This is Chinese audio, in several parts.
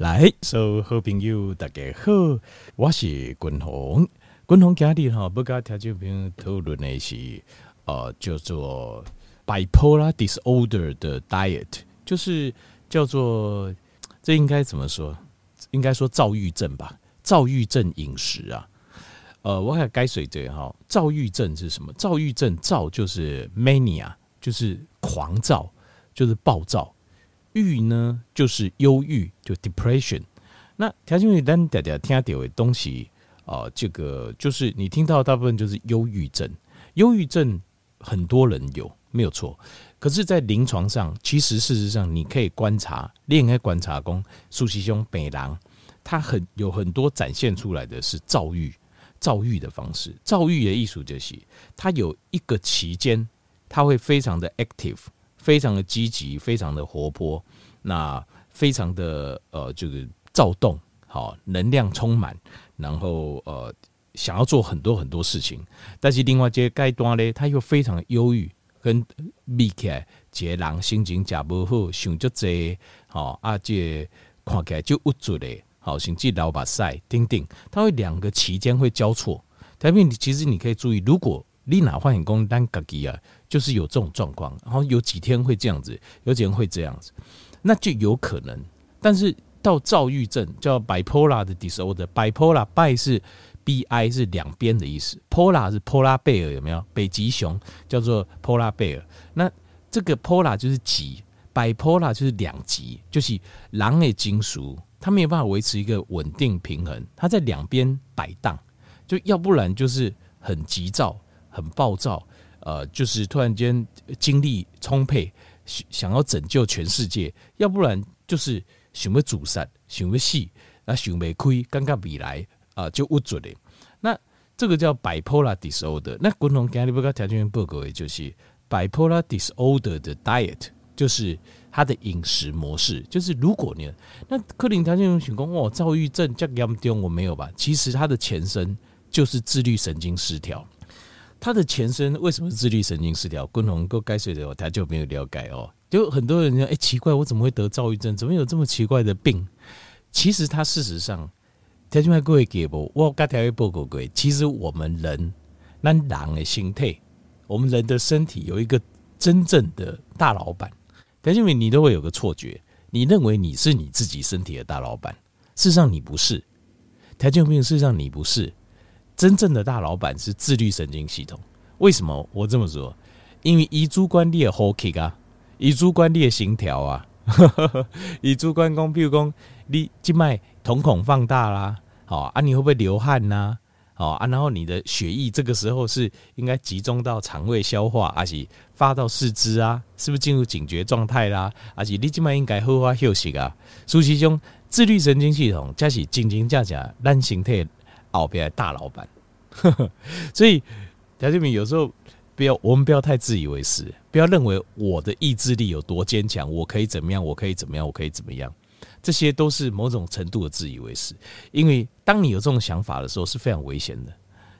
来，所有好朋友大家好，我是君宏。君宏今日哈不跟听众朋友讨论的是，呃，叫做 bipolar disorder 的 diet，就是叫做这应该怎么说？应该说躁郁症吧？躁郁症饮食啊，呃，我看该水这哈，躁郁症是什么？躁郁症躁就是 mania，就是狂躁，就是暴躁。郁呢，就是忧郁，就 depression。那条件为单大家听到的东西啊、这个就是你听到大部分就是忧郁症。忧郁症很多人有，没有错。可是，在临床上，其实事实上你可以观察，恋爱观察工苏西兄北狼，他很有很多展现出来的是躁郁，躁郁的方式。躁郁的艺术就是，他有一个期间，他会非常的 active。非常的积极，非常的活泼，那非常的呃，这个躁动，好，能量充满，然后呃，想要做很多很多事情。但是另外这阶段呢，他又非常忧郁，跟密起来，这人心情假不好，想就这，好啊，这看起来就无助的，好，甚至老把赛丁丁，他会两个期间会交错。但是你其实你可以注意，如果你哪换工单自己啊。就是有这种状况，然后有几天会这样子，有几天会这样子，那就有可能。但是到躁郁症叫 bipolar 的 disorder，bipolar，bi 是 bi 是两边的意思，polar 是 polar bear 有没有？北极熊叫做 polar bear。那这个 polar 就是极，bipolar 就是两极，就是狼的金属，它没有办法维持一个稳定平衡，它在两边摆荡，就要不然就是很急躁、很暴躁。呃，就是突然间精力充沛，想要拯救全世界；要不然就是想要自杀，想要死，那想没亏，尴尬比来啊，就无助的。那这个叫 bipolar disorder。那共同今日不跟条件报告的就是 bipolar disorder 的 diet，就是他的饮食模式。就是如果你那克林条件用情况，哦，躁郁症这严重，我没有吧？其实它的前身就是自律神经失调。它的前身为什么是自律神经失调？共同够该睡的，他就没有了解哦。就很多人说，哎，奇怪，我怎么会得躁郁症？怎么有这么奇怪的病？其实他事实上，条件各位给不？我刚才报告过，其实我们人那狼的心态，我们人的身体有一个真正的大老板。条件你都会有个错觉，你认为你是你自己身体的大老板，事实上你不是。条件病，事实上你不是。真正的大老板是自律神经系统。为什么我这么说？因为以主观你的呼吸啊，以主观你的心跳啊，以主观讲，比如讲你静脉瞳孔放大啦，好啊，你会不会流汗呐？好啊，然后你的血液这个时候是应该集中到肠胃消化，还是发到四肢啊？是不是进入警觉状态啦？还是你静脉应该好好休息啊？所以其中自律神经系统才是真真正正咱身体。后边的大老板，所以条件明有时候不要，我们不要太自以为是，不要认为我的意志力有多坚强，我可以怎么样，我可以怎么样，我可以怎么样，这些都是某种程度的自以为是。因为当你有这种想法的时候，是非常危险的。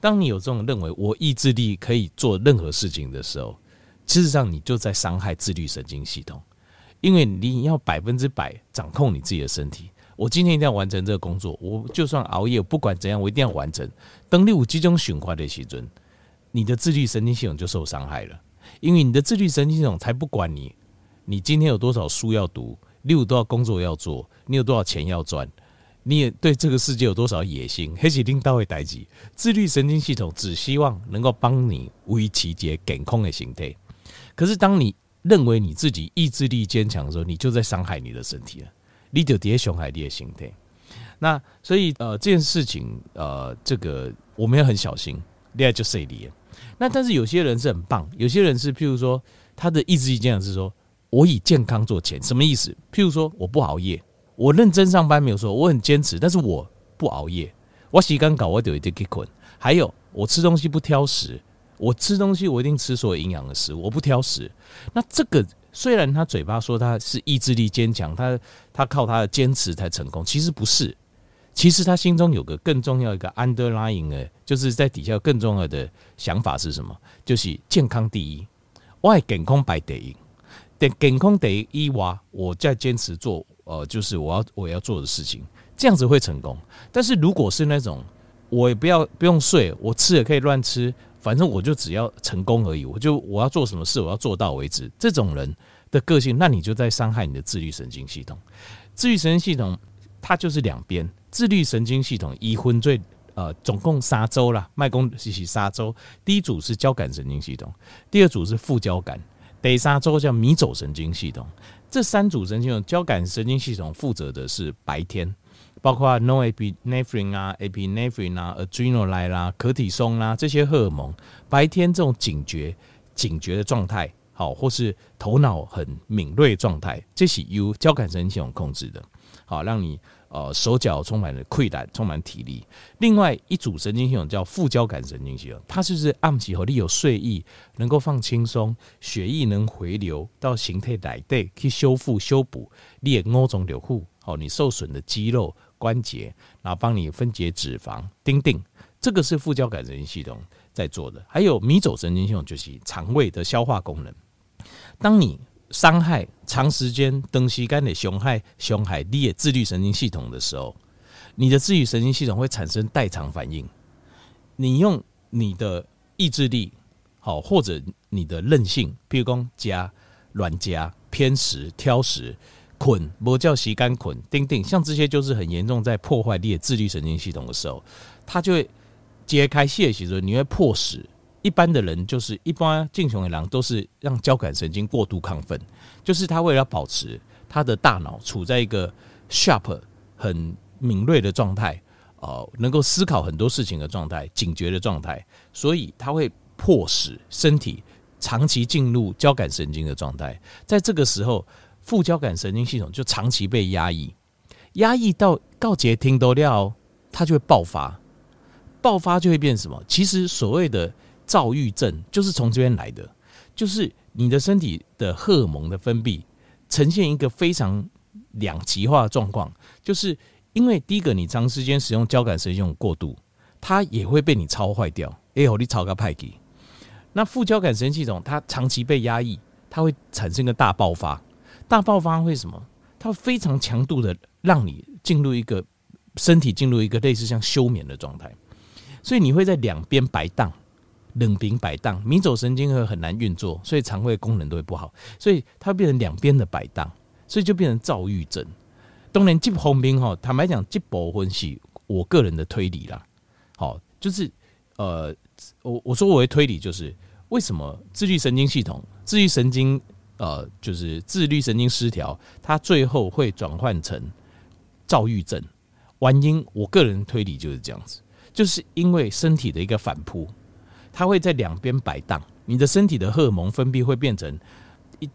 当你有这种认为我意志力可以做任何事情的时候，事实上你就在伤害自律神经系统，因为你要百分之百掌控你自己的身体。我今天一定要完成这个工作，我就算熬夜，不管怎样，我一定要完成。当你有集中循环的时阵，你的自律神经系统就受伤害了，因为你的自律神经系统才不管你，你今天有多少书要读，你有多少工作要做，你有多少钱要赚，你也对这个世界有多少野心，黑起领导会代志。自律神经系统只希望能够帮你维持一个健康的形态，可是当你认为你自己意志力坚强的时候，你就在伤害你的身体了。你就跌熊海的心态，那所以呃这件事情呃这个我们要很小心，恋爱就碎裂。那但是有些人是很棒，有些人是譬如说他的意志力这样是说，我以健康做钱，什么意思？譬如说我不熬夜，我认真上班没有说，我很坚持，但是我不熬夜，我洗干搞我就一定可以困。还有我吃东西不挑食，我吃东西我一定吃所有营养的食物，我不挑食。那这个。虽然他嘴巴说他是意志力坚强，他他靠他的坚持才成功，其实不是。其实他心中有个更重要一个 underlying 的，就是在底下更重要的想法是什么？就是健康第一，外健康排第一。得健康第一哇，我在坚持做，呃，就是我要我要做的事情，这样子会成功。但是如果是那种我也不要不用睡，我吃也可以乱吃，反正我就只要成功而已，我就我要做什么事，我要做到为止。这种人的个性，那你就在伤害你的自律神经系统。自律神经系统它就是两边，自律神经系统一分最呃总共三周啦，麦公是是三周。第一组是交感神经系统，第二组是副交感。第三周叫迷走神经系统，这三组神经系统，交感神经系统负责的是白天，包括 norepinephrine 啊、epinephrine 啊、adrenaline 啦、可体松啦这些荷尔蒙，白天这种警觉、警觉的状态，好，或是头脑很敏锐状态，这是由交感神经系统控制的，好，让你。呃，手脚充满了溃烂，充满体力。另外一组神经系统叫副交感神经系统，它就是暗起后你有睡意，能够放轻松，血液能回流到形态来对，去修复修补你的五脏六腑，好，你受损的肌肉关节，然后帮你分解脂肪，叮叮，这个是副交感神经系统在做的。还有迷走神经系统就是肠胃的消化功能，当你。伤害长时间长时间的伤害伤害你的自律神经系统的时候，你的自律神经系统会产生代偿反应。你用你的意志力，好或者你的韧性，譬如讲加乱加偏食挑食捆不叫时间捆钉钉，像这些就是很严重在破坏你的自律神经系统的时候，它就会揭开泄气之后，你会迫使。一般的人就是一般正常的狼都是让交感神经过度亢奋，就是他为了保持他的大脑处在一个 sharp 很敏锐的状态，呃，能够思考很多事情的状态，警觉的状态，所以他会迫使身体长期进入交感神经的状态。在这个时候，副交感神经系统就长期被压抑，压抑到告捷听多料，它就会爆发，爆发就会变什么？其实所谓的。躁郁症就是从这边来的，就是你的身体的荷尔蒙的分泌呈现一个非常两极化的状况，就是因为第一个你长时间使用交感神经过度，它也会被你超坏掉。哎呦，你超个派给，那副交感神经系统它长期被压抑，它会产生一个大爆发。大爆发会什么？它非常强度的让你进入一个身体进入一个类似像休眠的状态，所以你会在两边摆荡。冷冰摆荡，迷走神经会很难运作，所以肠胃功能都会不好，所以它会变成两边的摆荡，所以就变成躁郁症。当然，这红兵哈，坦白讲，这部分是我个人的推理啦。好，就是呃，我我说我的推理就是，为什么自律神经系统、自律神经呃，就是自律神经失调，它最后会转换成躁郁症？原因，我个人推理就是这样子，就是因为身体的一个反扑。它会在两边摆荡，你的身体的荷尔蒙分泌会变成，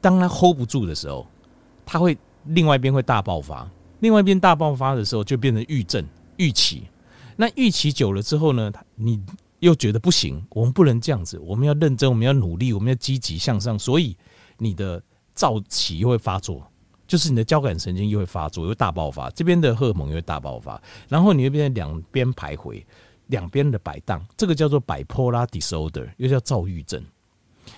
当它 hold 不住的时候，它会另外一边会大爆发，另外一边大爆发的时候就变成郁症、郁期。那郁期久了之后呢，你又觉得不行，我们不能这样子，我们要认真，我们要努力，我们要积极向上，所以你的躁期又会发作，就是你的交感神经又会发作，又大爆发，这边的荷尔蒙又会大爆发，然后你会变两边徘徊。两边的摆荡，这个叫做 bipolar disorder，又叫躁郁症。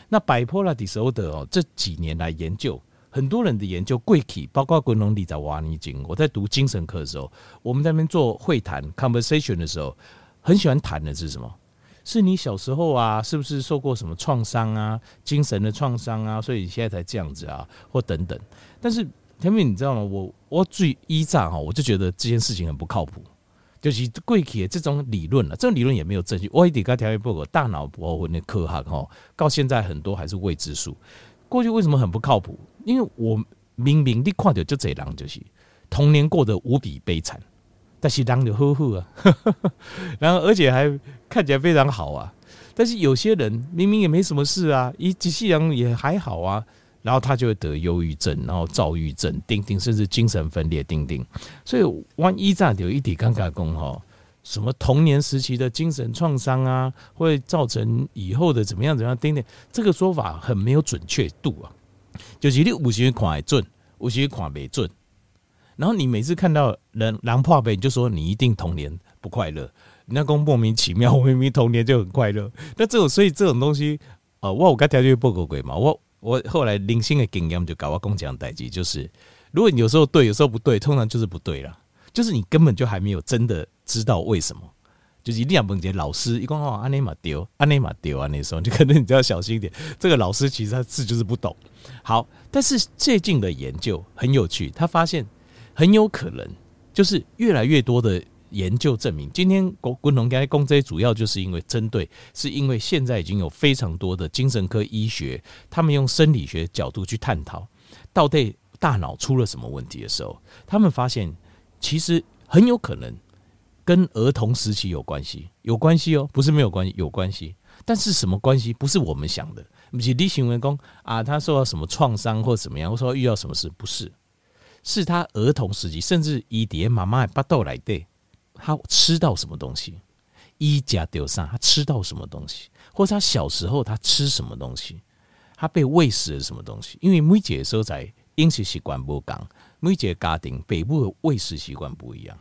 那 bipolar disorder 哦，这几年来研究，很多人的研究，贵体包括滚龙里在瓦尼金。我在读精神科的时候，我们在那边做会谈 conversation 的时候，很喜欢谈的是什么？是你小时候啊，是不是受过什么创伤啊，精神的创伤啊，所以你现在才这样子啊，或等等。但是天明，你知道吗？我我最依仗哈，我就觉得这件事情很不靠谱。就是过去的这种理论了，这种理论也没有证据。我一点跟条约报告，大脑部分的科学哈，到现在很多还是未知数。过去为什么很不靠谱？因为我明明你看到就这样，就是童年过得无比悲惨，但是人就呵呵啊，然后而且还看起来非常好啊。但是有些人明明也没什么事啊，一机器人也还好啊。然后他就会得忧郁症，然后躁郁症，丁丁，甚至精神分裂，丁丁。所以万一这样有一点尴尬，工哈，什么童年时期的精神创伤啊，会造成以后的怎么样怎么样，丁丁，这个说法很没有准确度啊。就是你有时看准，有时看没准。然后你每次看到人狼破背，你就说你一定童年不快乐。那公莫名其妙，我明明童年就很快乐。那这种，所以这种东西，呃，我有跟条件报告鬼嘛，我。我后来零星的经验就搞我公讲代际，就是如果你有时候对，有时候不对，通常就是不对了，就是你根本就还没有真的知道为什么。就是一定要问这老师，一讲哦，安尼嘛丢，安尼嘛丢啊，那时候就可能你就要小心一点。这个老师其实他字就是不懂。好，但是最近的研究很有趣，他发现很有可能就是越来越多的研究证明，今天国国农该公这主要就是因为针对，是因为现在已经有非常多的精神科医学，他们用生理学角度去探讨到底大脑出了什么问题的时候，他们发现其实很有可能。跟儿童时期有关系，有关系哦，不是没有关系，有关系。但是什么关系？不是我们想的。不是例行员工啊，他受到什么创伤或怎么样，或说遇到什么事，不是，是他儿童时期，甚至伊爹妈妈巴豆来对，他吃到什么东西，衣甲丢上，他吃到什么东西，或者他小时候他吃什么东西，他被喂食了什么东西。因为每节所在饮食习惯不同，每节家庭北部的喂食习惯不一样。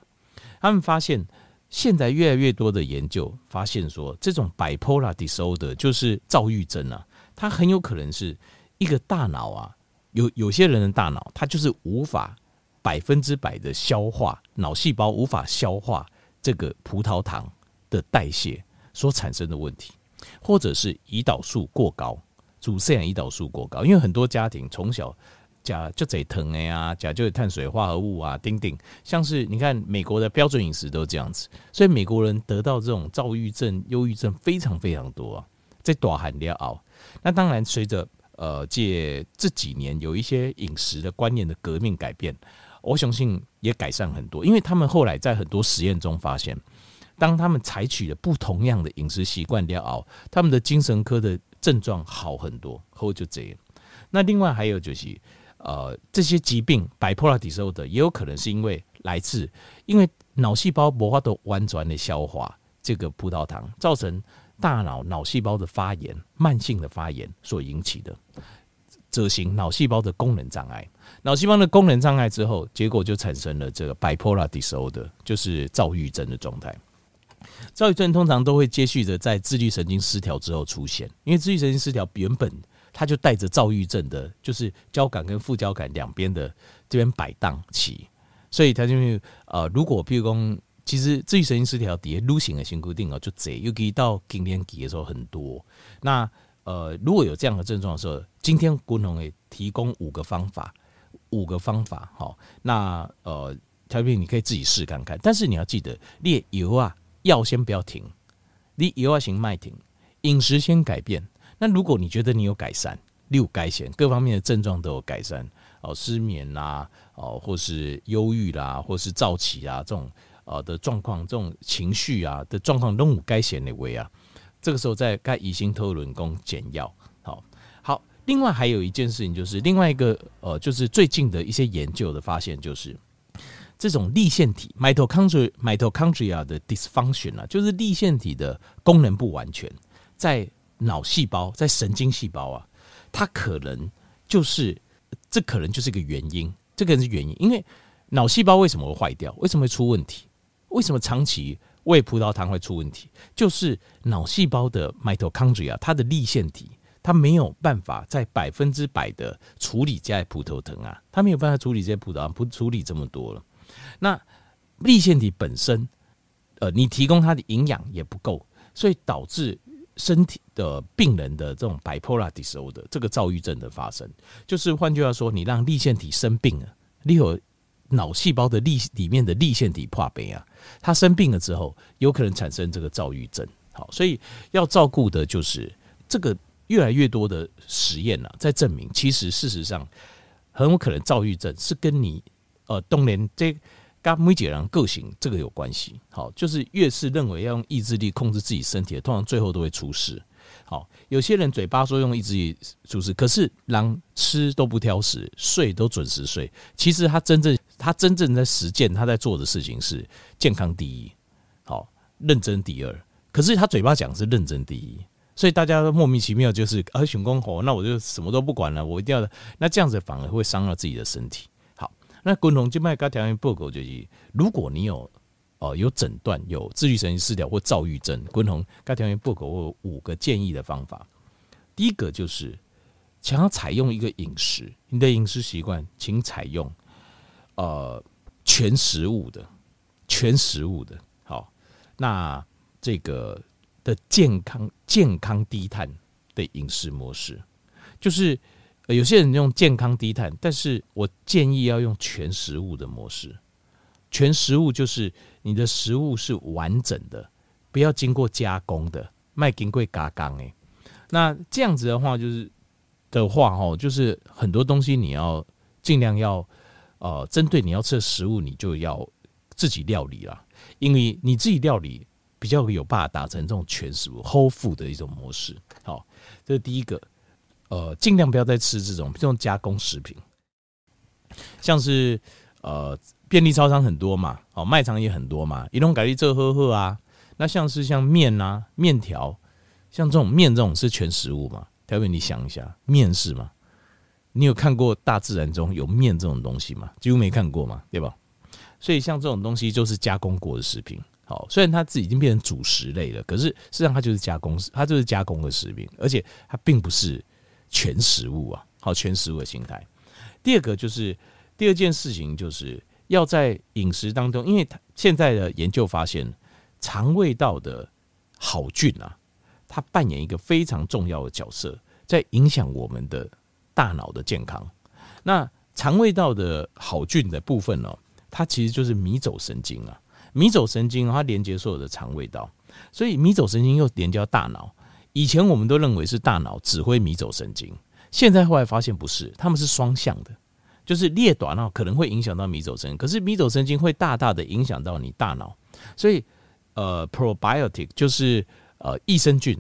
他们发现，现在越来越多的研究发现说，这种 bipolar disorder 就是躁郁症啊，它很有可能是一个大脑啊，有有些人的大脑，它就是无法百分之百的消化，脑细胞无法消化这个葡萄糖的代谢所产生的问题，或者是胰岛素过高，主摄氧胰岛素过高，因为很多家庭从小。甲就嘴疼哎呀，甲就有碳水化合物啊，丁丁，像是你看美国的标准饮食都这样子，所以美国人得到这种躁郁症、忧郁症非常非常多啊，在大汉要熬。那当然，随着呃借这几年有一些饮食的观念的革命改变，我相信也改善很多，因为他们后来在很多实验中发现，当他们采取了不同样的饮食习惯要熬，他们的精神科的症状好很多，后就这样。那另外还有就是。呃，这些疾病，bipolar disorder 也有可能是因为来自，因为脑细胞无法度完全的消化这个葡萄糖，造成大脑脑细胞的发炎，慢性的发炎所引起的，则型脑细胞的功能障碍。脑细胞的功能障碍之后，结果就产生了这个 bipolar disorder，就是躁郁症的状态。躁郁症通常都会接续着在自律神经失调之后出现，因为自律神经失调原本。它就带着躁郁症的，就是交感跟副交感两边的这边摆荡起，所以他就呃，如果譬如说，其实自律神经失调底下路型的新固定哦，就这尤其到更年期的时候很多。那呃，如果有这样的症状的时候，今天国农也提供五个方法，五个方法好，那呃，调平你可以自己试看看，但是你要记得，列油啊药先不要停，你油啊行麦停，饮食先改变。那如果你觉得你有改善，六改善各方面的症状都有改善，哦，失眠啦，哦，或是忧郁啦，或是躁起啊，这种呃的状况，这种情绪啊的状况都有改善的位啊，这个时候在该乙型特伦宫减药，好，好。另外还有一件事情就是另外一个呃，就是最近的一些研究的发现，就是这种粒线体 mitochondria mitochondria 的 dysfunction 啊，就是粒线体的功能不完全，在。脑细胞在神经细胞啊，它可能就是这可能就是一个原因，这个是原因。因为脑细胞为什么会坏掉？为什么会出问题？为什么长期喂葡萄糖会出问题？就是脑细胞的 mitochondria，它的粒线体，它没有办法在百分之百的处理这些葡萄糖啊，它没有办法处理这些葡萄糖，不处理这么多了。那粒线体本身，呃，你提供它的营养也不够，所以导致。身体的病人的这种 bipolar disorder 这个躁郁症的发生，就是换句话说，你让粒线体生病了，你有脑细胞的粒里面的粒线体破杯啊，它生病了之后，有可能产生这个躁郁症。好，所以要照顾的就是这个越来越多的实验啊，在证明，其实事实上很有可能躁郁症是跟你呃冬眠这。跟每个人个性这个有关系，好，就是越是认为要用意志力控制自己身体，通常最后都会出事。好，有些人嘴巴说用意志力出事，可是狼吃都不挑食，睡都准时睡。其实他真正他真正在实践他在做的事情是健康第一，好，认真第二。可是他嘴巴讲是认真第一，所以大家都莫名其妙就是啊，熊公猴，那我就什么都不管了，我一定要，那这样子反而会伤了自己的身体。好那共同静脉高条件报告就是，如果你有哦有诊断有自律神经失调或躁郁症，共同该条件报告我有五个建议的方法。第一个就是，想要采用一个饮食，你的饮食习惯，请采用呃全食物的，全食物的。好，那这个的健康、健康低碳的饮食模式，就是有些人用健康低碳，但是我建议要用全食物的模式。全食物就是你的食物是完整的，不要经过加工的，卖金贵嘎刚诶。那这样子的话，就是的话哦，就是很多东西你要尽量要呃，针对你要吃的食物，你就要自己料理了，因为你自己料理比较有办法达成这种全食物 whole food 的一种模式。好，这是第一个，呃，尽量不要再吃这种这种加工食品，像是呃。便利超商很多嘛，哦，卖场也很多嘛，移动改立这呵呵啊。那像是像面啊、面条，像这种面这种是全食物嘛？特别你想一下，面是吗？你有看过大自然中有面这种东西吗？几乎没看过嘛，对吧？所以像这种东西就是加工过的食品。好，虽然它自己已经变成主食类了，可是实际上它就是加工，它就是加工的食品，而且它并不是全食物啊。好，全食物的心态。第二个就是第二件事情就是。要在饮食当中，因为他现在的研究发现，肠胃道的好菌啊，它扮演一个非常重要的角色，在影响我们的大脑的健康。那肠胃道的好菌的部分呢，它其实就是迷走神经啊，迷走神经它连接所有的肠胃道，所以迷走神经又连接到大脑。以前我们都认为是大脑指挥迷走神经，现在后来发现不是，他们是双向的。就是列短脑可能会影响到迷走神经，可是迷走神经会大大的影响到你大脑，所以呃，probiotic 就是呃益生菌，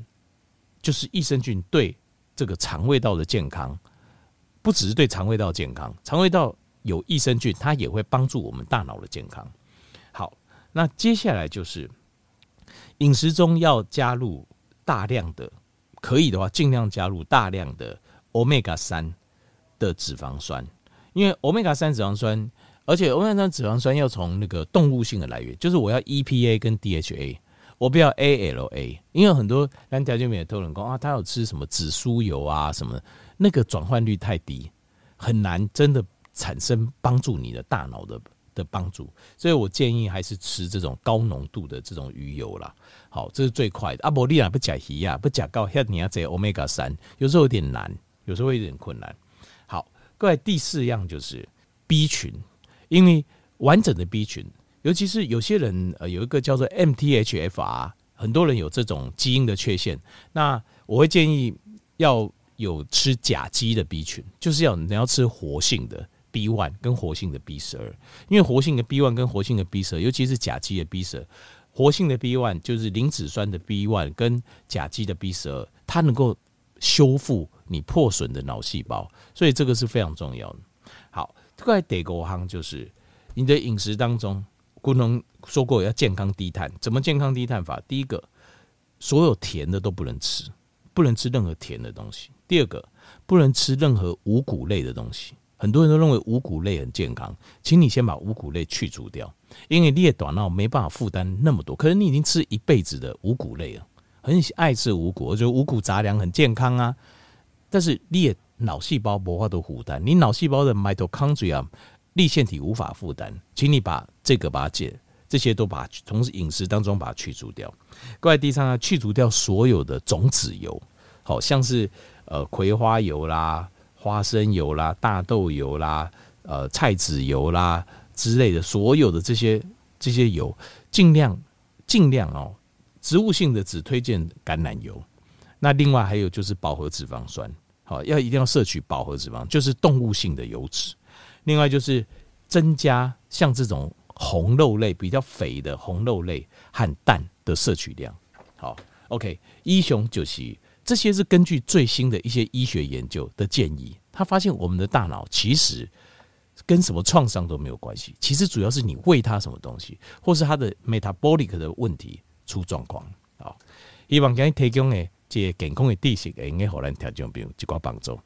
就是益生菌对这个肠胃道的健康，不只是对肠胃道健康，肠胃道有益生菌，它也会帮助我们大脑的健康。好，那接下来就是饮食中要加入大量的，可以的话尽量加入大量的 Omega 三的脂肪酸。因为欧米伽三脂肪酸，而且欧米伽三脂肪酸要从那个动物性的来源，就是我要 EPA 跟 DHA，我不要 ALA。因为很多蓝条件里面都能讲啊，他有吃什么紫苏油啊什么的，那个转换率太低，很难真的产生帮助你的大脑的的帮助。所以我建议还是吃这种高浓度的这种鱼油啦。好，这是最快的。阿伯利亚不加鱼啊，不加高，像你要这欧米伽三，有时候有点难，有时候会有点困难。各位，第四样就是 B 群，因为完整的 B 群，尤其是有些人呃有一个叫做 MTHFR，很多人有这种基因的缺陷，那我会建议要有吃甲基的 B 群，就是要你要吃活性的 B one 跟活性的 B 十二，因为活性的 B one 跟活性的 B 十二，尤其是甲基的 B 十二，活性的 B one 就是磷脂酸的 B one 跟甲基的 B 十二，它能够修复。你破损的脑细胞，所以这个是非常重要的。好，另外第五项就是你的饮食当中，不能说过要健康低碳，怎么健康低碳法？第一个，所有甜的都不能吃，不能吃任何甜的东西。第二个，不能吃任何五谷类的东西。很多人都认为五谷类很健康，请你先把五谷类去除掉，因为你的大脑没办法负担那么多。可是你已经吃一辈子的五谷类了，很爱吃五谷，我觉得五谷杂粮很健康啊。但是你的脑细胞无法度负担，你脑细胞的 mitochondria 粒线体无法负担，请你把这个把它解，这些都把从饮食当中把它去除掉。各位第三呢，去除掉所有的种子油，好像是呃葵花油啦、花生油啦、大豆油啦、呃菜籽油啦之类的，所有的这些这些油，尽量尽量哦，植物性的只推荐橄榄油。那另外还有就是饱和脂肪酸，好，要一定要摄取饱和脂肪，就是动物性的油脂。另外就是增加像这种红肉类比较肥的红肉类和蛋的摄取量。好，OK，一雄就是这些是根据最新的一些医学研究的建议，他发现我们的大脑其实跟什么创伤都没有关系，其实主要是你喂它什么东西，或是它的 metabolic 的问题出状况。好，希望给你提供诶。这健康的知识，会用该互咱调整，比如一寡帮助。